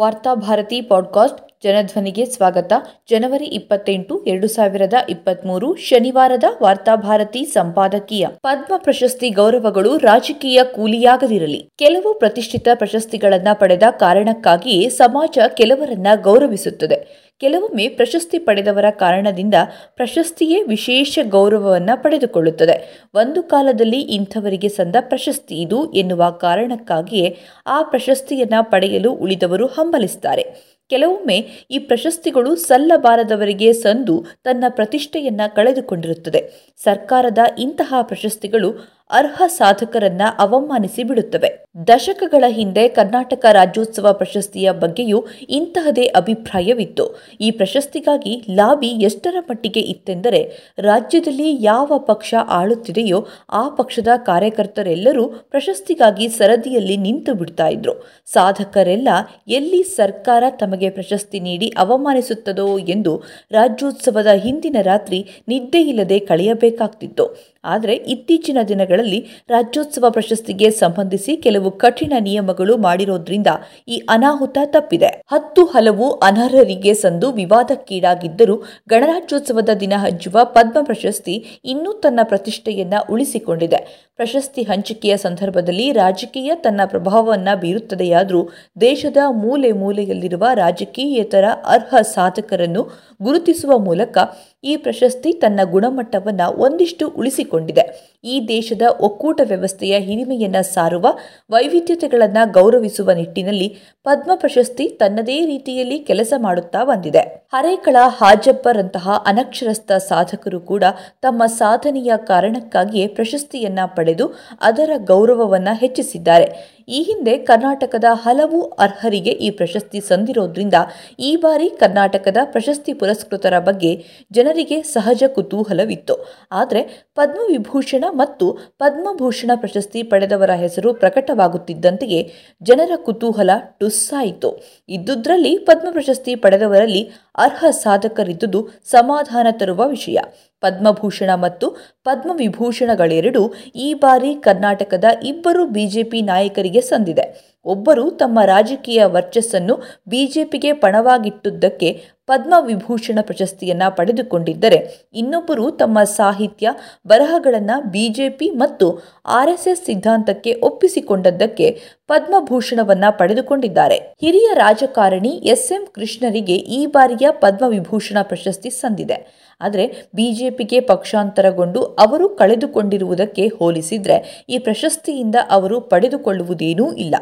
Varthabharati podcast ಜನಧ್ವನಿಗೆ ಸ್ವಾಗತ. ಜನವರಿ ಇಪ್ಪತ್ತೆಂಟು, ಎರಡು ಸಾವಿರದ ಇಪ್ಪತ್ಮೂರು, ಶನಿವಾರದ ವಾರ್ತಾಭಾರತಿ ಸಂಪಾದಕೀಯ. ಪದ್ಮ ಪ್ರಶಸ್ತಿ ಗೌರವಗಳು ರಾಜಕೀಯ ಕೂಲಿಯಾಗದಿರಲಿ. ಕೆಲವು ಪ್ರತಿಷ್ಠಿತ ಪ್ರಶಸ್ತಿಗಳನ್ನು ಪಡೆದ ಕಾರಣಕ್ಕಾಗಿಯೇ ಸಮಾಜ ಕೆಲವರನ್ನ ಗೌರವಿಸುತ್ತದೆ. ಕೆಲವೊಮ್ಮೆ ಪ್ರಶಸ್ತಿ ಪಡೆದವರ ಕಾರಣದಿಂದ ಪ್ರಶಸ್ತಿಯೇ ವಿಶೇಷ ಗೌರವವನ್ನು ಪಡೆದುಕೊಳ್ಳುತ್ತದೆ. ಒಂದು ಕಾಲದಲ್ಲಿ ಇಂಥವರಿಗೆ ಸಂದ ಪ್ರಶಸ್ತಿ ಇದು ಎನ್ನುವ ಕಾರಣಕ್ಕಾಗಿಯೇ ಆ ಪ್ರಶಸ್ತಿಯನ್ನು ಪಡೆಯಲು ಉಳಿದವರು ಹಂಬಲಿಸುತ್ತಾರೆ ಕೆಲವೊಮ್ಮೆ ಈ ಪ್ರಶಸ್ತಿಗಳು ಸಲ್ಲಬಾರದವರಿಗೆ ಸಂದು ತನ್ನ ಪ್ರತಿಷ್ಠೆಯನ್ನ ಕಳೆದುಕೊಂಡಿರುತ್ತದೆ. ಸರ್ಕಾರದ ಇಂತಹ ಪ್ರಶಸ್ತಿಗಳು ಅರ್ಹ ಸಾಧಕರನ್ನ ಅವಮಾನಿಸಿ ಬಿಡುತ್ತವೆ. ದಶಕಗಳ ಹಿಂದೆ ಕರ್ನಾಟಕ ರಾಜ್ಯೋತ್ಸವ ಪ್ರಶಸ್ತಿಯ ಬಗ್ಗೆಯೂ ಇಂತಹದೇ ಅಭಿಪ್ರಾಯವಿತ್ತು. ಈ ಪ್ರಶಸ್ತಿಗಾಗಿ ಲಾಬಿ ಎಷ್ಟರ ಮಟ್ಟಿಗೆ ಇತ್ತೆಂದರೆ, ರಾಜ್ಯದಲ್ಲಿ ಯಾವ ಪಕ್ಷ ಆಳುತ್ತಿದೆಯೋ ಆ ಪಕ್ಷದ ಕಾರ್ಯಕರ್ತರೆಲ್ಲರೂ ಪ್ರಶಸ್ತಿಗಾಗಿ ಸರದಿಯಲ್ಲಿ ನಿಂತು ಬಿಡ್ತಾ ಇದ್ರು. ಸಾಧಕರೆಲ್ಲ ಎಲ್ಲಿ ಸರ್ಕಾರ ತಮಗೆ ಪ್ರಶಸ್ತಿ ನೀಡಿ ಅವಮಾನಿಸುತ್ತದೋ ಎಂದು ರಾಜ್ಯೋತ್ಸವದ ಹಿಂದಿನ ರಾತ್ರಿ ನಿದ್ದೆಯಿಲ್ಲದೆ ಕಳೆಯಬೇಕಾಗ್ತಿತ್ತು. ಆದರೆ ಇತ್ತೀಚಿನ ದಿನಗಳಲ್ಲಿ ರಾಜ್ಯೋತ್ಸವ ಪ್ರಶಸ್ತಿಗೆ ಸಂಬಂಧಿಸಿ ಕೆಲವು ಕಠಿಣ ನಿಯಮಗಳು ಮಾಡಿರೋದ್ರಿಂದ ಈ ಅನಾಹುತ ತಪ್ಪಿದೆ. ಹತ್ತು ಹಲವು ಅನರ್ಹರಿಗೆ ಸಂದು ವಿವಾದಕ್ಕೀಡಾಗಿದ್ದರೂ ಗಣರಾಜ್ಯೋತ್ಸವದ ದಿನ ಹಂಚುವ ಪದ್ಮ ಪ್ರಶಸ್ತಿ ಇನ್ನೂ ತನ್ನ ಪ್ರತಿಷ್ಠೆಯನ್ನ ಉಳಿಸಿಕೊಂಡಿದೆ. ಪ್ರಶಸ್ತಿ ಹಂಚಿಕೆಯ ಸಂದರ್ಭದಲ್ಲಿ ರಾಜಕೀಯ ತನ್ನ ಪ್ರಭಾವವನ್ನು ಬೀರುತ್ತದೆಯಾದರೂ ದೇಶದ ಮೂಲೆ ಮೂಲೆಯಲ್ಲಿರುವ ರಾಜಕೀಯೇತರ ಅರ್ಹ ಸಾಧಕರನ್ನು ಗುರುತಿಸುವ ಮೂಲಕ ಈ ಪ್ರಶಸ್ತಿ ತನ್ನ ಗುಣಮಟ್ಟವನ್ನು ಒಂದಿಷ್ಟು ಉಳಿಸಿಕೊಂಡಿದೆ. ಈ ದೇಶದ ಒಕ್ಕೂಟ ವ್ಯವಸ್ಥೆಯ ಹಿರಿಮೆಯನ್ನು ಸಾರುವ ವೈವಿಧ್ಯತೆಗಳನ್ನು ಗೌರವಿಸುವ ನಿಟ್ಟಿನಲ್ಲಿ ಪದ್ಮ ಪ್ರಶಸ್ತಿ ತನ್ನದೇ ರೀತಿಯಲ್ಲಿ ಕೆಲಸ ಮಾಡುತ್ತಾ ಬಂದಿದೆ. ಹರೇಕಳ ಹಾಜಬ್ಬರಂತಹ ಅನಕ್ಷರಸ್ಥ ಸಾಧಕರು ಕೂಡ ತಮ್ಮ ಸಾಧನೆಯ ಕಾರಣಕ್ಕಾಗಿಯೇ ಪ್ರಶಸ್ತಿಯನ್ನ ಪಡೆದು ಅದರ ಗೌರವವನ್ನು ಹೆಚ್ಚಿಸಿದ್ದಾರೆ. ಈ ಹಿಂದೆ ಕರ್ನಾಟಕದ ಹಲವು ಅರ್ಹರಿಗೆ ಈ ಪ್ರಶಸ್ತಿ ಸಂದಿರೋದ್ರಿಂದ ಈ ಬಾರಿ ಕರ್ನಾಟಕದ ಪ್ರಶಸ್ತಿ ಪುರಸ್ಕೃತರ ಬಗ್ಗೆ ಜನರಿಗೆ ಸಹಜ ಕುತೂಹಲವಿತ್ತು. ಆದರೆ ಪದ್ಮವಿಭೂಷಣ ಮತ್ತು ಪದ್ಮಭೂಷಣ ಪ್ರಶಸ್ತಿ ಪಡೆದವರ ಹೆಸರು ಪ್ರಕಟವಾಗುತ್ತಿದ್ದಂತೆಯೇ ಜನರ ಕುತೂಹಲ ಟುಸ್ಸಾಯಿತು. ಇದ್ದುದ್ರಲ್ಲಿ ಪದ್ಮ ಪ್ರಶಸ್ತಿ ಪಡೆದವರಲ್ಲಿ ಅರ್ಹ ಸಾಧಕರಿದ್ದುದು ಸಮಾಧಾನ ತರುವ ವಿಷಯ. ಪದ್ಮಭೂಷಣ ಮತ್ತು ಪದ್ಮವಿಭೂಷಣಗಳೆರಡೂ ಈ ಬಾರಿ ಕರ್ನಾಟಕದ ಇಬ್ಬರು ಬಿಜೆಪಿ ನಾಯಕರಿಗೆ ಸಂದಿದೆ. ಒಬ್ಬರು ತಮ್ಮ ರಾಜಕೀಯ ವರ್ಚಸ್ಸನ್ನು ಬಿಜೆಪಿಗೆ ಪಣವಾಗಿಟ್ಟುದಕ್ಕೆ ಪದ್ಮವಿಭೂಷಣ ಪ್ರಶಸ್ತಿಯನ್ನ ಪಡೆದುಕೊಂಡಿದ್ದರೆ, ಇನ್ನೊಬ್ಬರು ತಮ್ಮ ಸಾಹಿತ್ಯ ಬರಹಗಳನ್ನು ಬಿಜೆಪಿ ಮತ್ತು ಆರ್ಎಸ್ಎಸ್ ಸಿದ್ಧಾಂತಕ್ಕೆ ಒಪ್ಪಿಸಿಕೊಂಡದ್ದಕ್ಕೆ ಪದ್ಮಭೂಷಣವನ್ನ ಪಡೆದುಕೊಂಡಿದ್ದಾರೆ. ಹಿರಿಯ ರಾಜಕಾರಣಿ ಎಸ್ ಎಂ ಕೃಷ್ಣರಿಗೆ ಈ ಬಾರಿಯ ಪದ್ಮವಿಭೂಷಣ ಪ್ರಶಸ್ತಿ ಸಂದಿದೆ. ಆದರೆ ಬಿಜೆಪಿಗೆ ಪಕ್ಷಾಂತರಗೊಂಡು ಅವರು ಕಳೆದುಕೊಂಡಿರುವುದಕ್ಕೆ ಹೋಲಿಸಿದರೆ ಈ ಪ್ರಶಸ್ತಿಯಿಂದ ಅವರು ಪಡೆದುಕೊಳ್ಳುವುದೇನೂ ಇಲ್ಲ.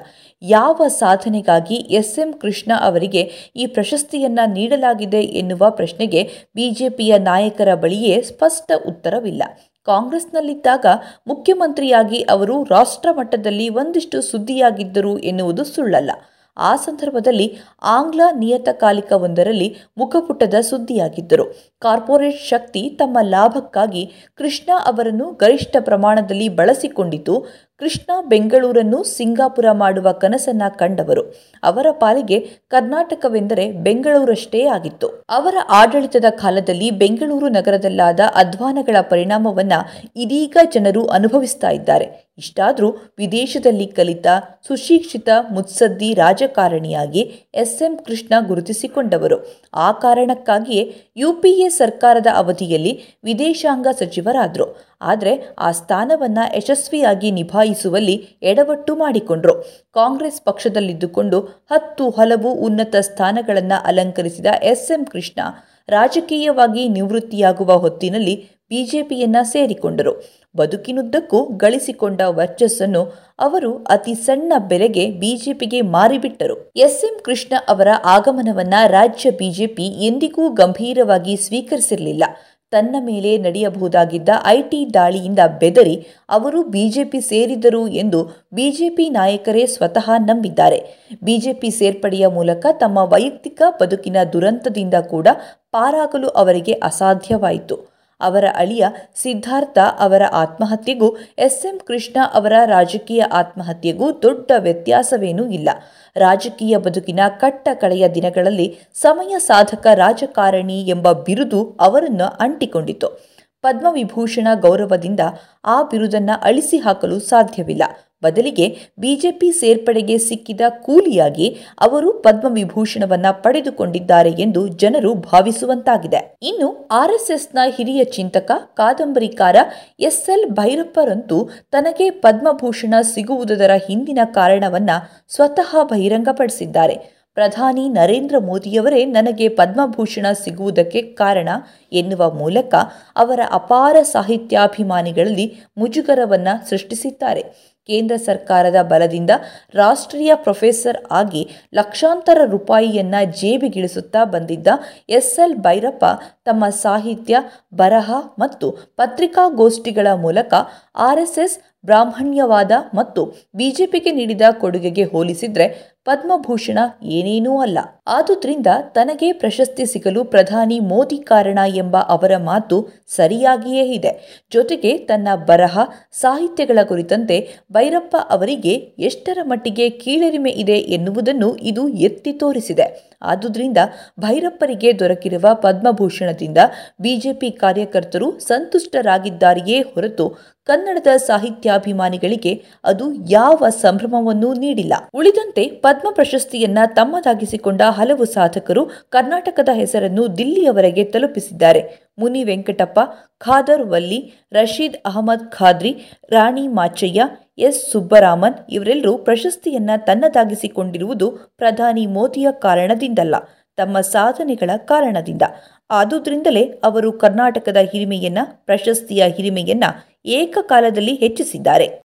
ಯಾವ ಸಾಧನೆಗಾಗಿ ಎಸ್ಎಂ ಕೃಷ್ಣ ಅವರಿಗೆ ಈ ಪ್ರಶಸ್ತಿಯನ್ನ ನೀಡಲಾಗಿದೆ ಎನ್ನುವ ಪ್ರಶ್ನೆಗೆ ಬಿಜೆಪಿಯ ನಾಯಕರ ಬಳಿಯೇ ಸ್ಪಷ್ಟ ಉತ್ತರವಿಲ್ಲ. ಕಾಂಗ್ರೆಸ್ನಲ್ಲಿದ್ದಾಗ ಮುಖ್ಯಮಂತ್ರಿಯಾಗಿ ಅವರು ರಾಷ್ಟ್ರ ಮಟ್ಟದಲ್ಲಿ ಒಂದಿಷ್ಟು ಸುದ್ದಿಯಾಗಿದ್ದರು ಎನ್ನುವುದು ಸುಳ್ಳಲ್ಲ. ಆ ಸಂದರ್ಭದಲ್ಲಿ ಆಂಗ್ಲ ನಿಯತಕಾಲಿಕವೊಂದರಲ್ಲಿ ಮುಖಪುಟದ ಸುದ್ದಿಯಾಗಿದ್ದರು. ಕಾರ್ಪೊರೇಟ್ ಶಕ್ತಿ ತಮ್ಮ ಲಾಭಕ್ಕಾಗಿ ಕೃಷ್ಣ ಅವರನ್ನು ಗರಿಷ್ಠ ಪ್ರಮಾಣದಲ್ಲಿ ಬಳಸಿಕೊಂಡಿತು. ಕೃಷ್ಣ ಬೆಂಗಳೂರನ್ನು ಸಿಂಗಾಪುರ ಮಾಡುವ ಕನಸನ್ನ ಕಂಡವರು. ಅವರ ಪಾಲಿಗೆ ಕರ್ನಾಟಕವೆಂದರೆ ಬೆಂಗಳೂರಷ್ಟೇ ಆಗಿತ್ತು. ಅವರ ಆಡಳಿತದ ಕಾಲದಲ್ಲಿ ಬೆಂಗಳೂರು ನಗರದಲ್ಲಾದ ಅಧ್ವಾನಗಳ ಪರಿಣಾಮವನ್ನ ಇದೀಗ ಜನರು ಅನುಭವಿಸ್ತಾ ಇದ್ದಾರೆ. ಇಷ್ಟಾದರೂ ವಿದೇಶದಲ್ಲಿ ಕಲಿತ, ಸುಶಿಕ್ಷಿತ, ಮುತ್ಸದ್ದಿ ರಾಜಕಾರಣಿಯಾಗಿ ಎಸ್ಎಂ ಕೃಷ್ಣ ಗುರುತಿಸಿಕೊಂಡವರು. ಆ ಕಾರಣಕ್ಕಾಗಿಯೇ ಯುಪಿಎ ಸರ್ಕಾರದ ಅವಧಿಯಲ್ಲಿ ವಿದೇಶಾಂಗ ಸಚಿವರಾದರು. ಆದರೆ ಆ ಸ್ಥಾನವನ್ನು ಯಶಸ್ವಿಯಾಗಿ ನಿಭಾಯಿಸುವಲ್ಲಿ ಎಡವಟ್ಟು ಮಾಡಿಕೊಂಡರು. ಕಾಂಗ್ರೆಸ್ ಪಕ್ಷದಲ್ಲಿದ್ದುಕೊಂಡು ಹತ್ತು ಹಲವು ಉನ್ನತ ಸ್ಥಾನಗಳನ್ನು ಅಲಂಕರಿಸಿದ ಎಸ್ ಎಂ ಕೃಷ್ಣ ರಾಜಕೀಯವಾಗಿ ನಿವೃತ್ತಿಯಾಗುವ ಹೊತ್ತಿನಲ್ಲಿ ಬಿಜೆಪಿಯನ್ನ ಸೇರಿಕೊಂಡರು. ಬದುಕಿನುದ್ದಕ್ಕೂ ಗಳಿಸಿಕೊಂಡ ವರ್ಚಸ್ಸನ್ನು ಅವರು ಅತಿ ಸಣ್ಣ ಬೆಲೆಗೆ ಬಿಜೆಪಿಗೆ ಮಾರಿಬಿಟ್ಟರು. ಎಸ್ ಎಂ ಕೃಷ್ಣ ಅವರ ಆಗಮನವನ್ನ ರಾಜ್ಯ ಬಿಜೆಪಿ ಎಂದಿಗೂ ಗಂಭೀರವಾಗಿ ಸ್ವೀಕರಿಸಿರಲಿಲ್ಲ. ತನ್ನ ಮೇಲೆ ನಡೆಯಬಹುದಾಗಿದ್ದ ಐಟಿ ದಾಳಿಯಿಂದ ಬೆದರಿ ಅವರು ಬಿಜೆಪಿ ಸೇರಿದರು ಎಂದು ಬಿಜೆಪಿ ನಾಯಕರೇ ಸ್ವತಃ ನಂಬಿದ್ದಾರೆ. ಬಿಜೆಪಿ ಸೇರ್ಪಡೆಯ ಮೂಲಕ ತಮ್ಮ ವೈಯಕ್ತಿಕ ಬದುಕಿನ ದುರಂತದಿಂದ ಕೂಡ ಪಾರಾಗಲು ಅವರಿಗೆ ಅಸಾಧ್ಯವಾಯಿತು. ಅವರ ಅಳಿಯ ಸಿದ್ಧಾರ್ಥ ಅವರ ಆತ್ಮಹತ್ಯೆಗೂ, ಎಸ್ಎಂ ಕೃಷ್ಣ ಅವರ ರಾಜಕೀಯ ಆತ್ಮಹತ್ಯೆಗೂ ದೊಡ್ಡ ವ್ಯತ್ಯಾಸವೇನೂ ಇಲ್ಲ. ರಾಜಕೀಯ ಬದುಕಿನ ಕಟ್ಟ ಕಳೆಯ ದಿನಗಳಲ್ಲಿ ಸಮಯ ಸಾಧಕ ರಾಜಕಾರಣಿ ಎಂಬ ಬಿರುದು ಅವರನ್ನು ಅಂಟಿಕೊಂಡಿತು ಪದ್ಮವಿಭೂಷಣ ಗೌರವದಿಂದ ಆ ಬಿರುದನ್ನು ಅಳಿಸಿ ಹಾಕಲು ಸಾಧ್ಯವಿಲ್ಲ. ಬದಲಿಗೆ ಬಿಜೆಪಿ ಸೇರ್ಪಡೆಗೆ ಸಿಕ್ಕಿದ ಕೂಲಿಯಾಗಿ ಅವರು ಪದ್ಮವಿಭೂಷಣವನ್ನ ಪಡೆದುಕೊಂಡಿದ್ದಾರೆ ಎಂದು ಜನರು ಭಾವಿಸುವಂತಾಗಿದೆ. ಇನ್ನು ಆರ್ಎಸ್ಎಸ್ನ ಹಿರಿಯ ಚಿಂತಕ, ಕಾದಂಬರಿಕಾರ ಎಸ್ಎಲ್ ಭೈರಪ್ಪರಂತೂ ತನಗೆ ಪದ್ಮಭೂಷಣ ಸಿಗುವುದರ ಹಿಂದಿನ ಕಾರಣವನ್ನ ಸ್ವತಃ ಬಹಿರಂಗಪಡಿಸಿದ್ದಾರೆ. ಪ್ರಧಾನಿ ನರೇಂದ್ರ ಮೋದಿಯವರೇ ನನಗೆ ಪದ್ಮಭೂಷಣ ಸಿಗುವುದಕ್ಕೆ ಕಾರಣ ಎನ್ನುವ ಮೂಲಕ ಅವರ ಅಪಾರ ಸಾಹಿತ್ಯಾಭಿಮಾನಿಗಳಲ್ಲಿ ಮುಜುಗರವನ್ನ ಸೃಷ್ಟಿಸಿದ್ದಾರೆ. ಕೇಂದ್ರ ಸರ್ಕಾರದ ಬಲದಿಂದ ರಾಷ್ಟ್ರೀಯ ಪ್ರೊಫೆಸರ್ ಆಗಿ ಲಕ್ಷಾಂತರ ರೂಪಾಯಿಯನ್ನ ಜೇಬಿಗಿಳಿಸುತ್ತಾ ಬಂದಿದ್ದ ಎಸ್ ಎಲ್ ಭೈರಪ್ಪ ತಮ್ಮ ಸಾಹಿತ್ಯ, ಬರಹ ಮತ್ತು ಪತ್ರಿಕಾಗೋಷ್ಠಿಗಳ ಮೂಲಕ ಆರ್ಎಸ್ಎಸ್ ಬ್ರಾಹ್ಮಣ್ಯವಾದ ಮತ್ತು ಬಿಜೆಪಿಗೆ ನೀಡಿದ ಕೊಡುಗೆಗೆ ಹೋಲಿಸಿದ್ರೆ ಪದ್ಮಭೂಷಣ ಏನೇನೂ ಅಲ್ಲ. ಆದುದರಿಂದ ತನಗೆ ಪ್ರಶಸ್ತಿ ಸಿಗಲು ಪ್ರಧಾನಿ ಮೋದಿ ಕಾರಣ ಎಂಬ ಅವರ ಮಾತು ಸರಿಯಾಗಿಯೇ ಇದೆ. ಜೊತೆಗೆ ತನ್ನ ಬರಹ, ಸಾಹಿತ್ಯಗಳ ಕುರಿತಂತೆ ಭೈರಪ್ಪ ಅವರಿಗೆ ಎಷ್ಟರ ಮಟ್ಟಿಗೆ ಕೀಳರಿಮೆ ಇದೆ ಎನ್ನುವುದನ್ನು ಇದು ಎತ್ತಿ ತೋರಿಸಿದೆ. ಆದುದರಿಂದ ಭೈರಪ್ಪರಿಗೆ ದೊರಕಿರುವ ಪದ್ಮಭೂಷಣದಿಂದ ಬಿಜೆಪಿ ಕಾರ್ಯಕರ್ತರು ಸಂತುಷ್ಟರಾಗಿದ್ದಾರೆಯೇ ಹೊರತು ಕನ್ನಡದ ಸಾಹಿತ್ಯಾಭಿಮಾನಿಗಳಿಗೆ ಅದು ಯಾವ ಸಂಭ್ರಮವನ್ನೂ ನೀಡಿಲ್ಲ. ಉಳಿದಂತೆ ಪದ್ಮ ಪ್ರಶಸ್ತಿಯನ್ನ ತಮ್ಮದಾಗಿಸಿಕೊಂಡ ಹಲವು ಸಾಧಕರು ಕರ್ನಾಟಕದ ಹೆಸರನ್ನು ದಿಲ್ಲಿಯವರೆಗೆ ತಲುಪಿಸಿದ್ದಾರೆ. ಮುನಿ ವೆಂಕಟಪ್ಪ ಖಾದರ್ ವಲ್ಲಿ, ರಶೀದ್ ಅಹಮದ್ ಖಾದ್ರಿ, ರಾಣಿ ಮಾಚಯ್ಯ ಎಸ್. ಸುಬ್ಬರಾಮನ್ ಇವರೆಲ್ಲರೂ ಪ್ರಶಸ್ತಿಯನ್ನ ತನ್ನದಾಗಿಸಿಕೊಂಡಿರುವುದು ಪ್ರಧಾನಿ ಮೋದಿಯ ಕಾರಣದಿಂದಲ್ಲ, ತಮ್ಮ ಸಾಧನೆಗಳ ಕಾರಣದಿಂದ. ಆದುದರಿಂದಲೇ ಅವರು ಕರ್ನಾಟಕದ ಹಿರಿಮೆಯನ್ನ, ಪ್ರಶಸ್ತಿಯ ಹಿರಿಮೆಯನ್ನ ಏಕಕಾಲದಲ್ಲಿ ಹೆಚ್ಚಿಸಿದ್ದಾರೆ.